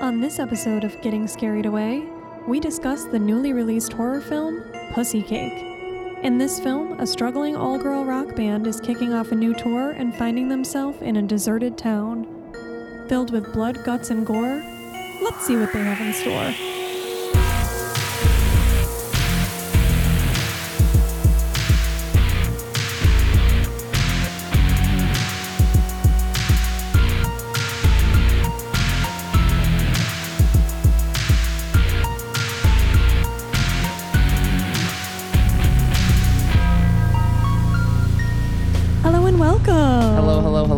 On this episode of Getting Scared Away, we discuss the newly released horror film Pussy Cake. In this film, a struggling all girl rock band is kicking off a new tour and finding themselves in a deserted town. Filled with blood, guts, and gore, let's see what they have in store.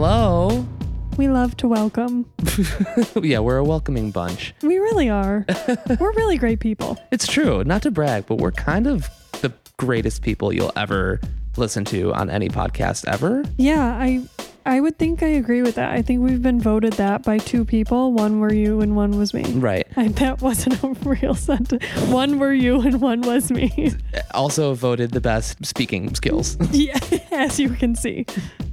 Hello. We love to welcome. yeah, we're a welcoming bunch. We really are. We're really great people. It's true, not to brag, but we're kind of the greatest people you'll ever listen to on any podcast ever. Yeah, I I would think I agree with that. I think we've been voted that by two people. One were you and one was me. Right. I, that wasn't a real sentence. One were you and one was me. Also voted the best speaking skills. yeah, as you can see.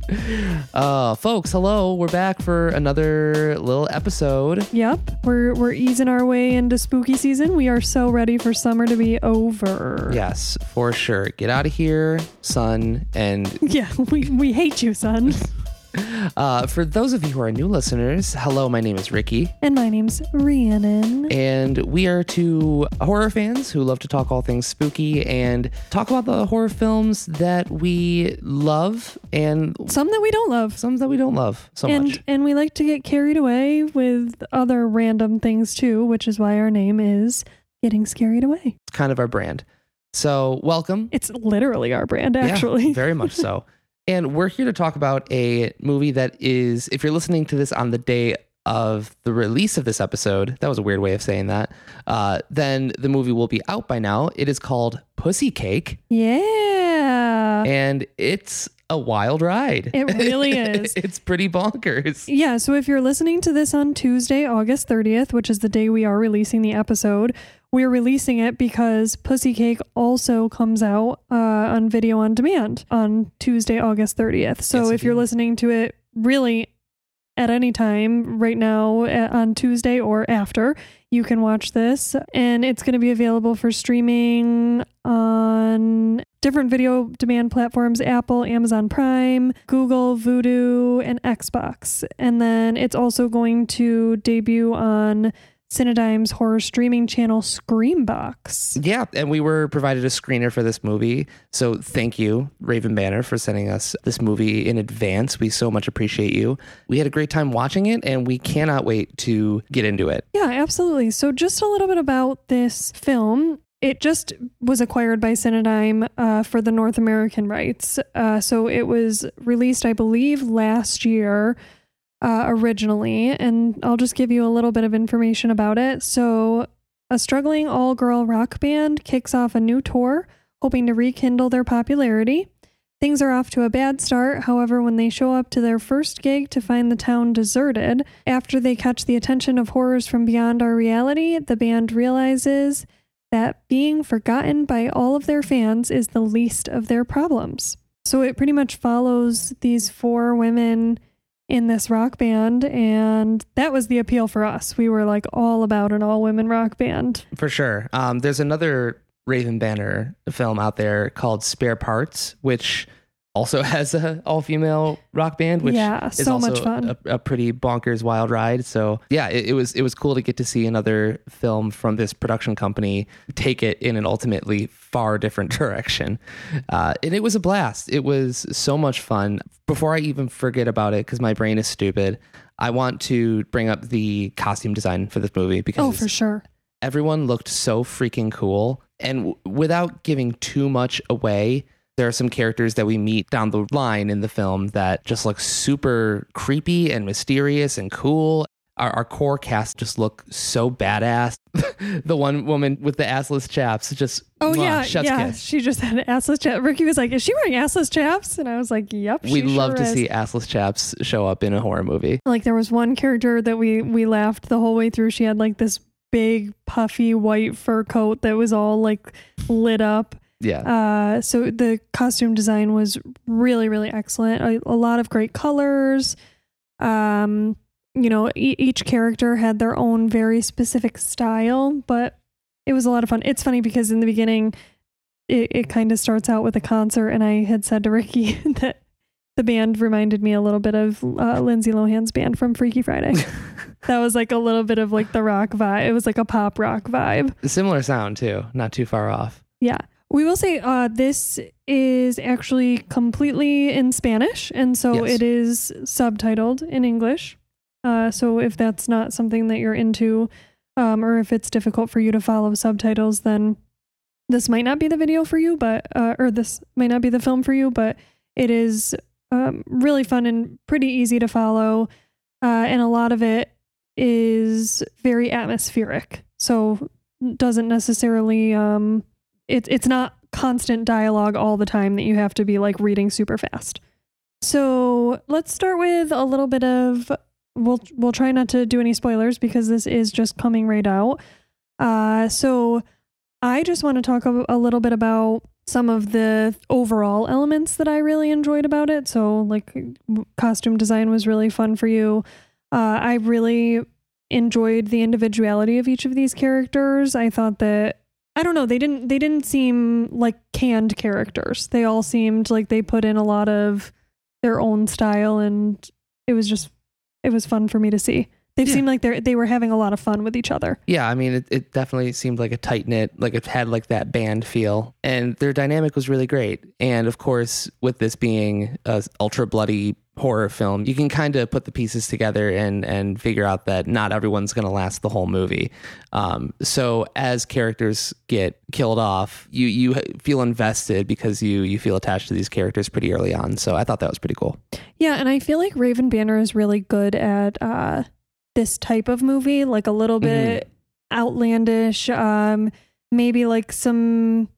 Uh, folks, hello. We're back for another little episode. Yep, we're we're easing our way into spooky season. We are so ready for summer to be over. Yes, for sure. Get out of here, son. And Yeah, we, we hate you, son. uh, for those of you who are new listeners, hello, my name is Ricky. And my name's Rhiannon. And we are two horror fans who love to talk all things spooky and talk about the horror films that we love and Some that we don't love. some that we don't love so and much. and we like to get carried away with other random things too, which is why our name is Getting Scared Away. It's kind of our brand. So, welcome. It's literally our brand, Yeah, actually. very much so. And we're here to talk about a movie that is, if you're listening to this on the day of the release of this episode, that was a weird way of saying that, uh, then the movie will be out by now. It is called Pussy Cake, yeah. and it's a wild ride. It really is. it's pretty bonkers. Yeah, so if you're listening to this on Tuesday, August 30th, which is the day we are releasing the episode, we're releasing it because Pussy Cake also comes out uh, on video on demand on Tuesday, August 30th. So Yes, if you're listening to it really at any time right now uh, on Tuesday or after, you can watch this. And it's going to be available for streaming on different video demand platforms Apple, Amazon Prime, Google, Vudu, and Xbox. And then it's also going to debut on Cinedigm's horror streaming channel Screambox. Yeah, and we were provided a screener for this movie. So thank you, Raven Banner, for sending us this movie in advance. We so much appreciate you. We had a great time watching it, and we cannot wait to get into it. Yeah, absolutely. So, just a little bit about this film. It just was acquired by Cinedigm uh, for the North American rights. Uh, so, it was released, I believe, last year uh, originally. And I'll just give you a little bit of information about it. So, a struggling all girl rock band kicks off a new tour, hoping to rekindle their popularity. Things are off to a bad start, however, when they show up to their first gig to find the town deserted. After they catch the attention of horrors from beyond our reality, the band realizes that being forgotten by all of their fans is the least of their problems. So it pretty much follows these four women in this rock band, and that was the appeal for us. We were like all about an all women rock band. For sure. Um, there's another Raven Banner film out there called Spare Parts, which also has a all female rock band, which Yeah, is so also much fun. A, a pretty bonkers wild ride. So yeah, it, it was it was cool to get to see another film from this production company take it in an ultimately far different direction, uh, and it was a blast. It was so much fun. Before I even forget about it, because my brain is stupid, I want to bring up the costume design for this movie because Oh, for sure. everyone looked so freaking cool. And w- without giving too much away, there are some characters that we meet down the line in the film that just look super creepy and mysterious and cool. Our, our core cast just look so badass. the one woman with the assless chaps just Oh mwah, yeah, chef's yeah. kiss. She just had an assless chaps. Ricky was like, "Is she wearing assless chaps?" And I was like, "Yep." We she love sure to is." see assless chaps show up in a horror movie. Like there was one character that we we laughed the whole way through. She had like this big puffy white fur coat that was all like lit up. Yeah. Uh, so the costume design was really really excellent. A, a lot of great colors. Um, you know, e- each character had their own very specific style, but it was a lot of fun. It's funny because in the beginning, it, it kind of starts out with a concert, and I had said to Ricky that the band reminded me a little bit of uh, Lindsay Lohan's band from Freaky Friday. that was like a little bit of like the rock vibe. It was like a pop rock vibe. Similar sound too, not too far off. Yeah. We will say uh, this is actually completely in Spanish, and so Yes. it is subtitled in English. Uh, so if that's not something that you're into, um, or if it's difficult for you to follow subtitles, then this might not be the video for you, but uh, or this might not be the film for you. But it is um, really fun and pretty easy to follow, uh, and a lot of it is very atmospheric. So doesn't necessarily um, it, it's not constant dialogue all the time that you have to be like reading super fast. So let's start with a little bit of we'll we'll try not to do any spoilers because this is just coming right out. Uh, so I just want to talk a, a little bit about some of the overall elements that I really enjoyed about it. So like costume design was really fun for you. Uh, I really enjoyed the individuality of each of these characters. I thought that I don't know, they didn't they didn't seem like canned characters. They all seemed like they put in a lot of their own style and it was just it was fun for me to see. They Yeah. seemed like they they were having a lot of fun with each other. Yeah, I mean, it, it definitely seemed like a tight knit, like it had like that band feel, and their dynamic was really great. And of course, with this being a ultra bloody horror film, you can kind of put the pieces together and and figure out that not everyone's going to last the whole movie. Um, so as characters get killed off, you you feel invested because you you feel attached to these characters pretty early on. So I thought that was pretty cool. Yeah, and I feel like Raven Banner is really good at uh this type of movie, like a little bit outlandish, um maybe like some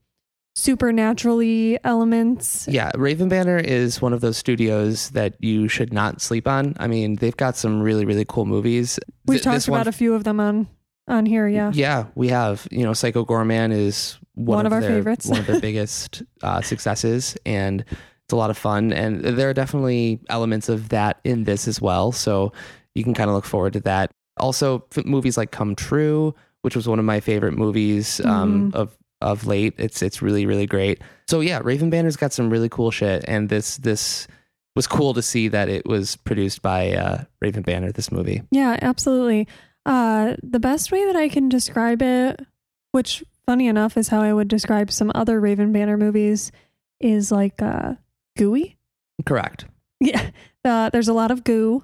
supernaturally elements. Yeah, Raven Banner is one of those studios that you should not sleep on. I mean, they've got some really really cool movies. We've Th- talked about a few of them on on here, yeah. Yeah, we have. You know, Psycho Goreman is one, One of our their, favorites. one of their biggest uh, successes, and it's a lot of fun. And there are definitely elements of that in this as well. So you can kind of look forward to that. Also, f- movies like Come True, which was one of my favorite movies um, Mm-hmm. of of late. It's it's really really great. So yeah, Raven Banner's got some really cool shit, and this this was cool to see that it was produced by uh, Raven Banner. This movie. Yeah, absolutely. Uh, the best way that I can describe it, which funny enough is how I would describe some other Raven Banner movies, is like uh, gooey. Correct. Yeah, uh, there's a lot of goo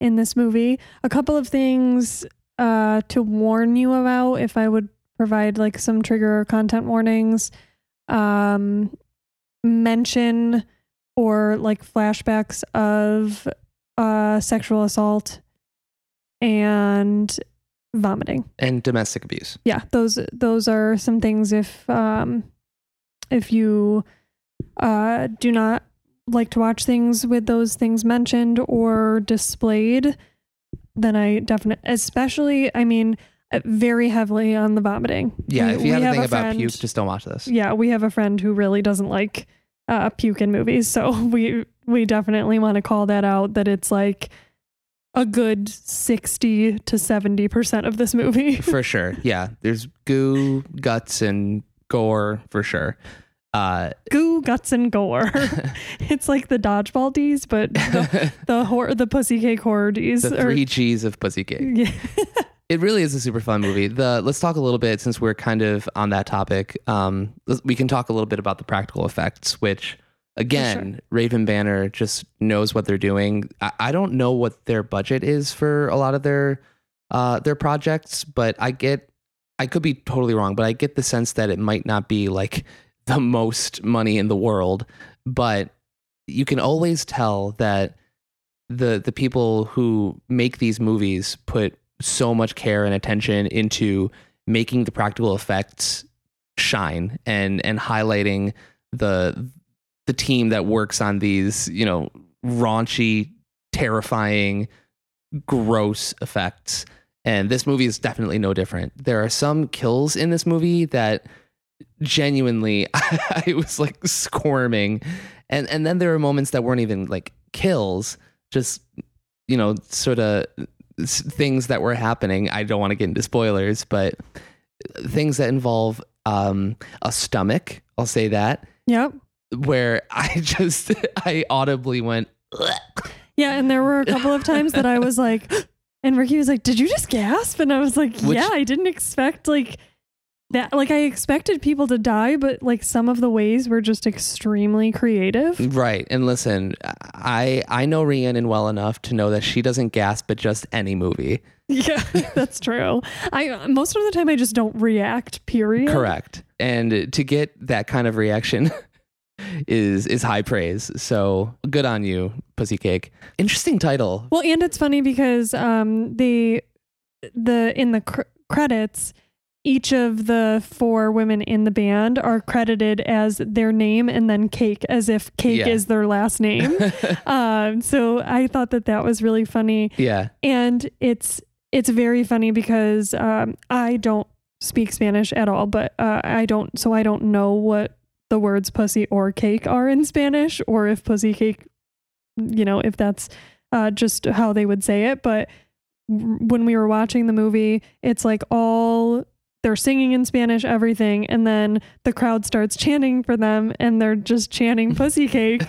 in this movie. A couple of things uh, to warn you about if I would provide like some trigger or content warnings. Um, mention or like flashbacks of uh, sexual assault and vomiting. And domestic abuse. Yeah, those those are some things if um if you uh do not like to watch things with those things mentioned or displayed, then I definitely especially I mean very heavily on the vomiting. Yeah, We- if you have a have thing a about friend- puke, just don't watch this. Yeah, we have a friend who really doesn't like uh puke in movies, so we we definitely want to call that out that it's like a good 60 to 70% of this movie. for sure. Yeah, there's goo, guts, and gore for sure. Uh, goo, guts, and gore. it's like the dodgeball D's, but the the, hor- the pussycake horror D's. the or- three G's of Pussycake. yeah. It really is a super fun movie. The let's talk a little bit since we're kind of on that topic. Um, we can talk a little bit about the practical effects, which again, Raven Banner just knows what they're doing. I, I don't know what their budget is for a lot of their uh, their projects, but I get I could be totally wrong, but I get the sense that it might not be like the most money in the world, but you can always tell that the the people who make these movies put so much care and attention into making the practical effects shine and and highlighting the the team that works on these, you know, raunchy, terrifying, gross effects. And this movie is definitely no different. There are some kills in this movie that genuinely I was like squirming. And and then there are moments that weren't even like kills, just you know, sort of things that were happening. I don't want to get into spoilers, but things that involve um, a stomach. I'll say that Yep. where I just I audibly went. "Ugh." Yeah, and there were a couple of times that I was like, and Ricky was like, "Did you just gasp?" And I was like, Which- "Yeah, I didn't expect like that. Like I expected people to die, but like some of the ways were just extremely creative." Right, and listen, I I know Rhiannon well enough to know that she doesn't gasp at just any movie. Yeah, that's true. I most of the time I just don't react. Period. Correct, and to get that kind of reaction is is high praise. So good on you, Pussy Cake. Interesting title. Well, and it's funny because um the the in the cr- credits each of the four women in the band are credited as their name and then cake as if cake Yeah. is their last name. um so I thought that that was really funny yeah, and it's it's very funny because um I don't speak Spanish at all but uh, I don't so I don't know what the words pussy or cake are in Spanish or if pussy cake you know if that's uh, just how they would say it but when we were watching the movie it's like all they're singing in Spanish everything and then the crowd starts chanting for them and they're just chanting pussy cake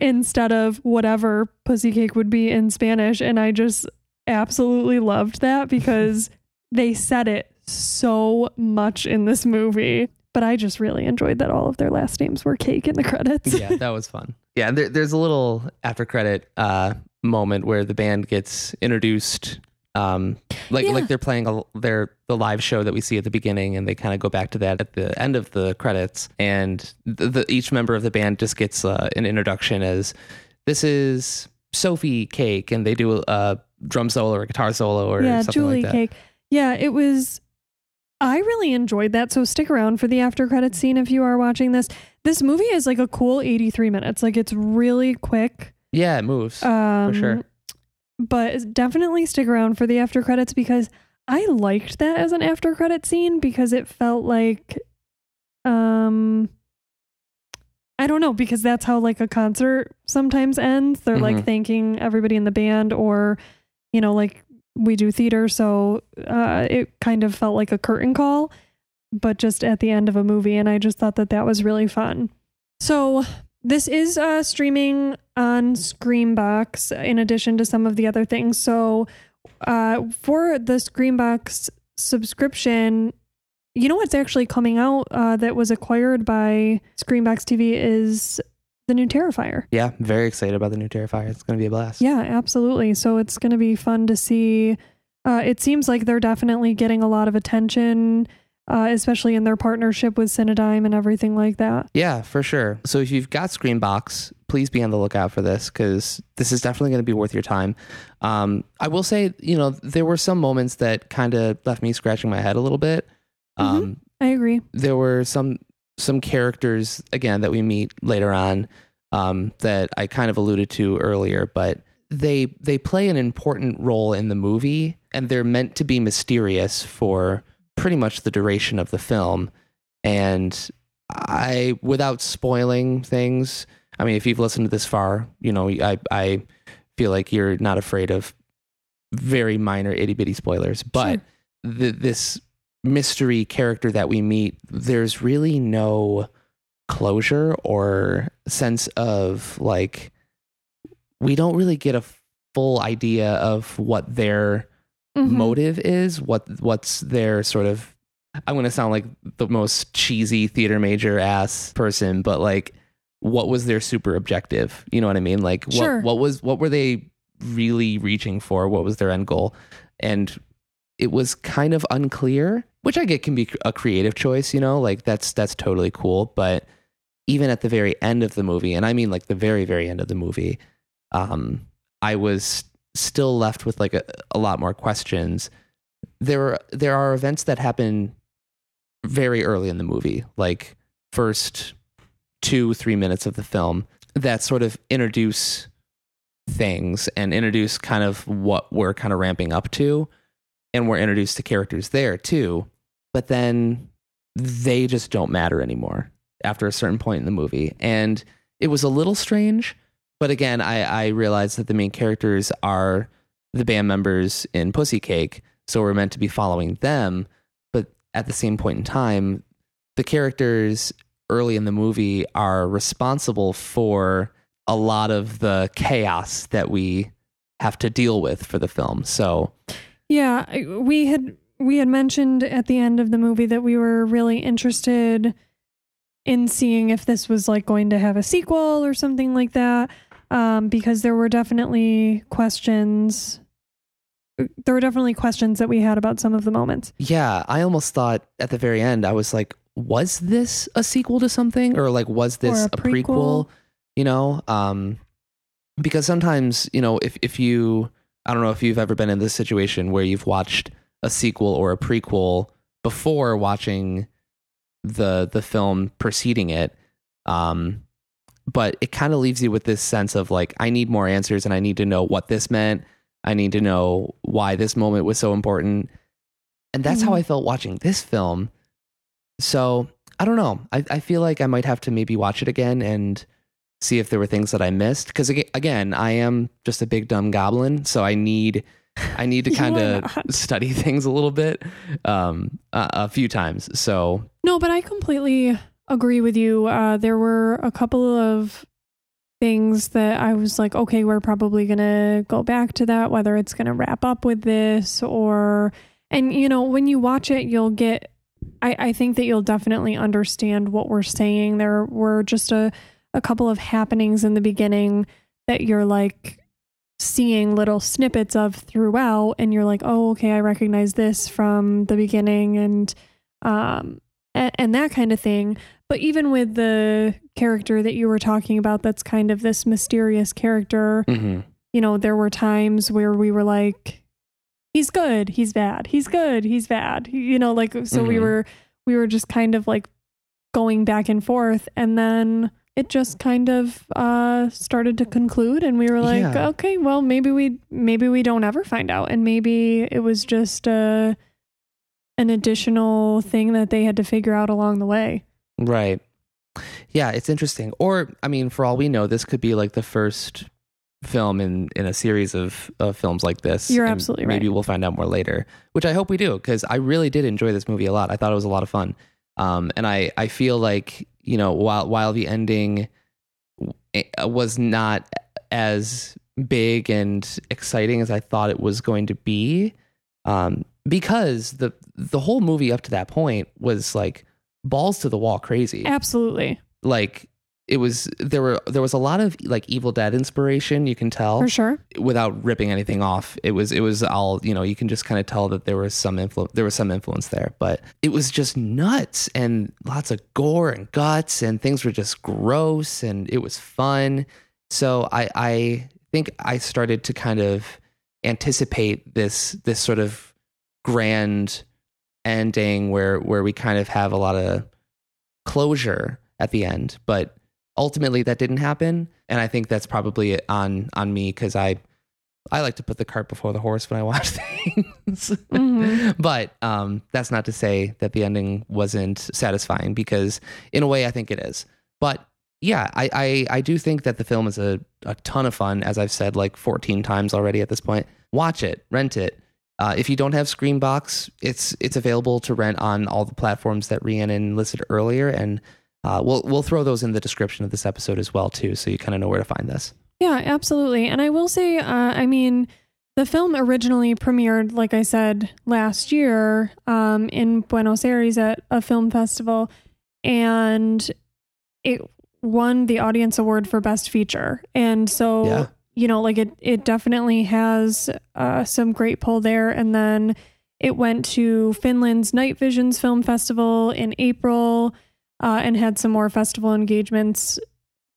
instead of whatever pussy cake would be in Spanish and I just absolutely loved that because they said it so much in this movie but I just really enjoyed that all of their last names were cake in the credits. yeah, that was fun. Yeah, there, there's a little after credit uh, moment where the band gets introduced. Um, like Yeah. like they're playing a, their the live show that we see at the beginning, and they kind of go back to that at the end of the credits. And the, the each member of the band just gets uh, an introduction as this is Sophie Cake, and they do a drum solo or a guitar solo or yeah, something Julie like that. Cake. Yeah, it was. I really enjoyed that. So stick around for the after credit scene if you are watching this. This movie is like a cool 83 minutes. Like it's really quick. Yeah, it moves. Um, sure. But definitely stick around for the after credits because I liked that as an after credit scene because it felt like, um, I don't know because that's how like a concert sometimes ends. They're like Mhm. thanking everybody in the band or, you know, like we do theater, so uh, it kind of felt like a curtain call, but just at the end of a movie, and I just thought that that was really fun. So this is uh, streaming on Screambox in addition to some of the other things. So uh, for the Screambox subscription, you know what's actually coming out uh, that was acquired by Screambox TV is the new Terrifier. yeah, very excited about the new Terrifier. It's going to be a blast. Yeah, absolutely. So it's going to be fun to see. Uh, it seems like they're definitely getting a lot of attention, uh, especially in their partnership with Cinedigm and everything like that. Yeah, for sure. So if you've got Screambox, please be on the lookout for this because this is definitely going to be worth your time. Um, I will say, you know, there were some moments that kind of left me scratching my head a little bit. Um, I agree. There were some some characters again that we meet later on um, that I kind of alluded to earlier, but they they play an important role in the movie, and they're meant to be mysterious for pretty much the duration of the film. And I, without spoiling things, I mean, if you've listened to this far, you know, I I feel like you're not afraid of very minor itty bitty spoilers, but Sure. the, this mystery character that we meet, there's really no closure or sense of like we don't really get a full idea of what their Mhm. motive is, what what's their sort of I'm going to sound like the most cheesy theater major ass person, but like what was their super objective? You know what I mean? Like what Sure. what was what were they really reaching for? What was their end goal? And it was kind of unclear, which I get can be a creative choice, you know, like that's that's totally cool, but even at the very end of the movie, and I mean like the very very end of the movie, um I was still left with like a, a lot more questions. There are there are events that happen very early in the movie, like first two, three minutes of the film that sort of introduce things and introduce kind of what we're kind of ramping up to. And we're introduced to characters there too. But then they just don't matter anymore after a certain point in the movie. And it was a little strange. But again, I, I realized that the main characters are the band members in Pussy Cake, so we're meant to be following them. But at the same point in time, the characters early in the movie are responsible for a lot of the chaos that we have to deal with for the film. So, Yeah, we had we had mentioned at the end of the movie that we were really interested in seeing if this was like going to have a sequel or something like that, um, because there were definitely questions. There were definitely questions that we had about some of the moments. yeah, I almost thought at the very end, I was like, was this a sequel to something? Or like, was this a a, prequel? prequel. You know? Um, because sometimes, you know, if, if you, I don't know if you've ever been in this situation where you've watched a sequel or a prequel before watching the the film preceding it. Um, but it kind of leaves you with this sense of like, I need more answers and I need to know what this meant. I need to know why this moment was so important. And that's how Mhm. I felt watching this film. So I don't know. I, I feel like I might have to maybe watch it again and see if there were things that I missed. Because again, I am just a big dumb goblin, so I need I need to kind of study things a little bit, um, a, a few times. So No, but I completely agree with you. Uh, there were a couple of things that I was like, okay, we're probably going to go back to that, whether it's going to wrap up with this or, and you know, when you watch it, you'll get, I, I think that you'll definitely understand what we're saying. There were just a, a couple of happenings in the beginning that you're like, seeing little snippets of throughout and you're like oh okay i recognize this from the beginning and um and, and that kind of thing. But even with the character that you were talking about, that's kind of this mysterious character, mhm. you know, there were times where we were like, he's good, he's bad, he's good, he's bad, you know, like, so we Mhm. were, we were just kind of like going back and forth. And then it just kind of uh started to conclude and we were like Yeah. okay well maybe we maybe we don't ever find out and maybe it was just uh an additional thing that they had to figure out along the way Right. Yeah, it's interesting. Or, I mean, for all we know, this could be like the first film in in a series of, of films like this. You're And absolutely Maybe right. Maybe we'll find out more later, which I hope we do because I really did enjoy this movie a lot. I thought it was a lot of fun. Um, and I I feel like you know while while the ending was not as big and exciting as I thought it was going to be, um, because the the whole movie up to that point was like balls to the wall crazy. Absolutely. Like it was there were there was a lot of like evil dead inspiration you can tell. For sure. Without ripping anything off. It was it was all you know you can just kind of tell that there was some influence there was some influence there. But it was just nuts and lots of gore and guts and things were just gross and it was fun. So i i think i started to kind of anticipate this this sort of grand ending where where we kind of have a lot of closure at the end but ultimately that didn't happen. And i think that's probably on on me because i i like to put the cart before the horse when i watch things. Mhm. but um that's not to say that the ending wasn't satisfying because in a way i think it is. But yeah i i, I do think that the film is a, a ton of fun as i've said like 14 times already at this point. Watch it rent it uh, if you don't have Screambox, it's it's available to rent on all the platforms that Rhiannon listed earlier, and uh, we'll we'll throw those in the description of this episode as well too, so you kind of know where to find this. Yeah, absolutely. And I will say, uh, I mean, the film originally premiered, like I said, last year um, in Buenos Aires at a film festival, and it won the audience award for best feature. And so, Yeah. You know, like it, it definitely has uh, some great pull there. And then it went to Finland's Night Visions Film Festival in April uh, and had some more festival engagements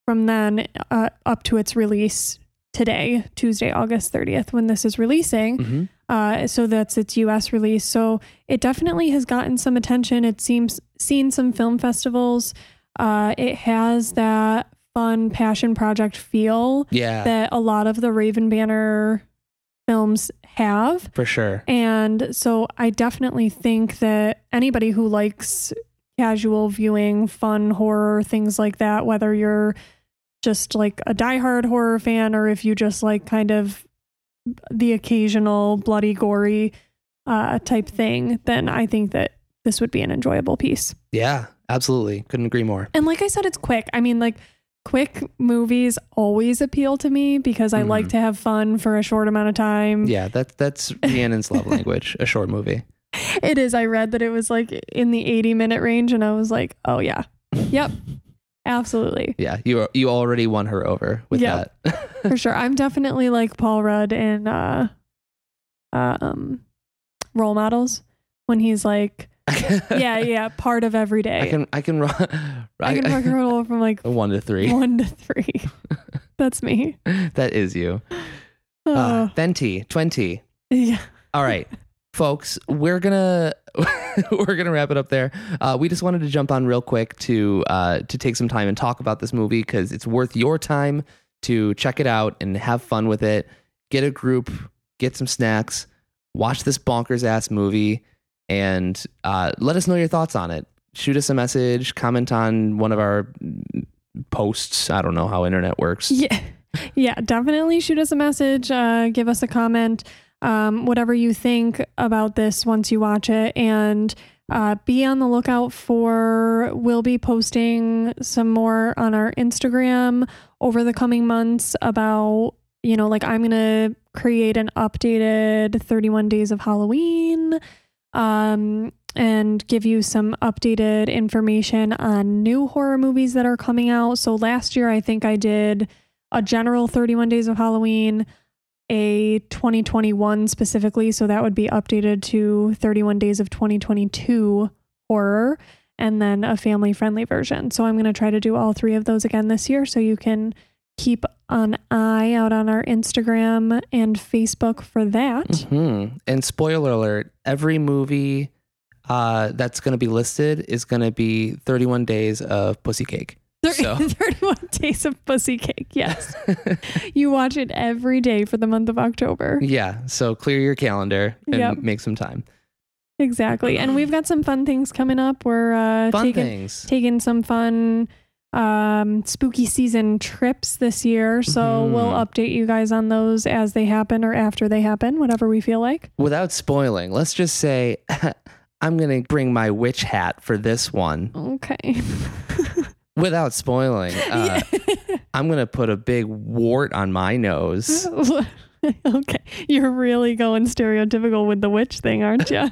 from then uh, up to its release today, Tuesday, August 30th, when this is releasing. Mm-hmm. Uh, so that's its US release. So it definitely has gotten some attention. It seems seen some film festivals. Uh, it has that fun passion project feel Yeah, that a lot of the Raven Banner films have. for sure. And so I definitely think that anybody who likes casual viewing, fun horror, things like that, whether you're just like a diehard horror fan or if you just like kind of the occasional bloody, gory uh, type thing, then I think that this would be an enjoyable piece. Yeah, absolutely. Couldn't agree more. And like I said, it's quick. I mean, like quick movies always appeal to me because I like Mhm. to have fun for a short amount of time. Yeah, that that's Rhiannon's love language, a short movie. It is. I read that it was like in the 80 minute range, and I was like, oh, yeah. Yep. Absolutely. Yeah, you you already won her over with Yeah. that. For sure. I'm definitely like Paul Rudd in uh, um, role models when he's like, yeah, yeah, part of every day. I can I can run I can rock and roll from like one to three. one to three. That's me. That is you. Oh, Uh, Venti, 20. yeah. All right, folks, we're gonna we're gonna wrap it up there. Uh, we just wanted to jump on real quick to uh, to take some time and talk about this movie because it's worth your time to check it out and have fun with it. Get a group, get some snacks, watch this bonkers ass movie, and uh, let us know your thoughts on it. Shoot us a message, comment on one of our posts. I don't know how internet works. Yeah. Yeah, definitely shoot us a message, uh, give us a comment, um, whatever you think about this once you watch it. And uh, be on the lookout for, we'll be posting some more on our Instagram over the coming months about, you know, like I'm to create an updated 31 Days of Halloween. Um, and give you some updated information on new horror movies that are coming out. So last year, I think I did a general 31 Days of Halloween, a 2021 specifically. So that would be updated to 31 Days of 2022 horror, and then a family friendly version. So I'm going to try to do all three of those again this year. So you can keep an eye out on our Instagram and Facebook for that. hmm And spoiler alert: every movie uh, that's going to be listed is going to be 31 days of pussy cake. So- 31 Days of Pussy Cake. Yes. you watch it every day for the month of October. yeah, so clear your calendar and Yep. make some time. Exactly. And we've got some fun things coming up. We're uh, Fun taking, things. taking some fun um, spooky season trips this year. So Mhm. we'll update you guys on those as they happen or after they happen, whatever we feel like. Without spoiling, let's just say I'm going to bring my witch hat for this one. Okay. Without spoiling, uh, I'm going to put a big wart on my nose. okay. You're really going stereotypical with the witch thing, aren't you?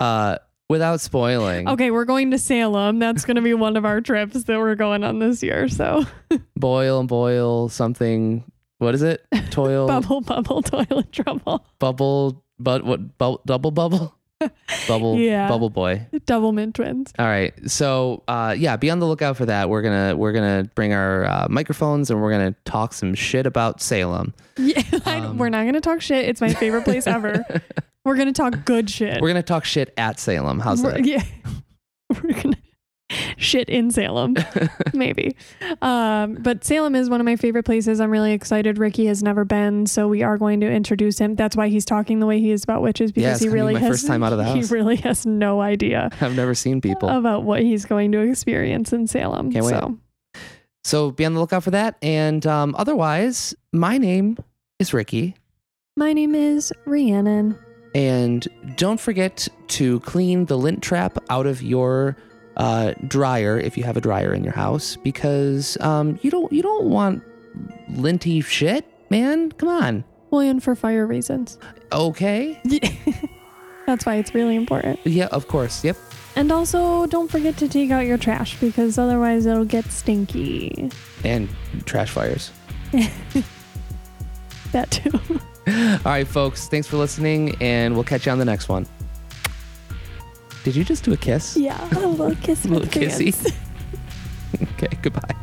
Uh, without spoiling, Okay, we're going to Salem. That's going to be one of our trips that we're going on this year. So, boil and boil something. What is it? Toil, bubble, bubble, toilet trouble. bubble, but what? Bu- double bubble, bubble, Yeah. bubble boy. Doublemint twins. All right. So, uh, yeah, be on the lookout for that. We're gonna we're gonna bring our uh, microphones and we're gonna talk some shit about Salem. Yeah, I- Um, we're not going to talk shit. It's my favorite place ever. We're going to talk good shit. We're gonna talk shit at Salem. How's We're- that? Yeah. We're to shit in Salem, maybe. Um, but Salem is one of my favorite places. I'm really excited. Ricky has never been, so we are going to introduce him. That's why he's talking the way he is about witches because it's he gonna really has first time out of the house. He really has no idea I've never seen people. about what he's going to experience in Salem. Can't wait. so So be on the lookout for that. And um, otherwise, my name is Ricky. my name is Rhiannon. And don't forget to clean the lint trap out of your uh, dryer if you have a dryer in your house, because um, you don't you don't want linty shit, man. Come on. Well, and for fire reasons. Okay. That's why it's really important. Yeah, of course. Yep. And also, don't forget to take out your trash because otherwise it'll get stinky. And trash fires. That too. All right, folks. Thanks for listening, and we'll catch you on the next one. Did you just do a kiss? yeah, a little kiss. A little kissy. Okay. Goodbye.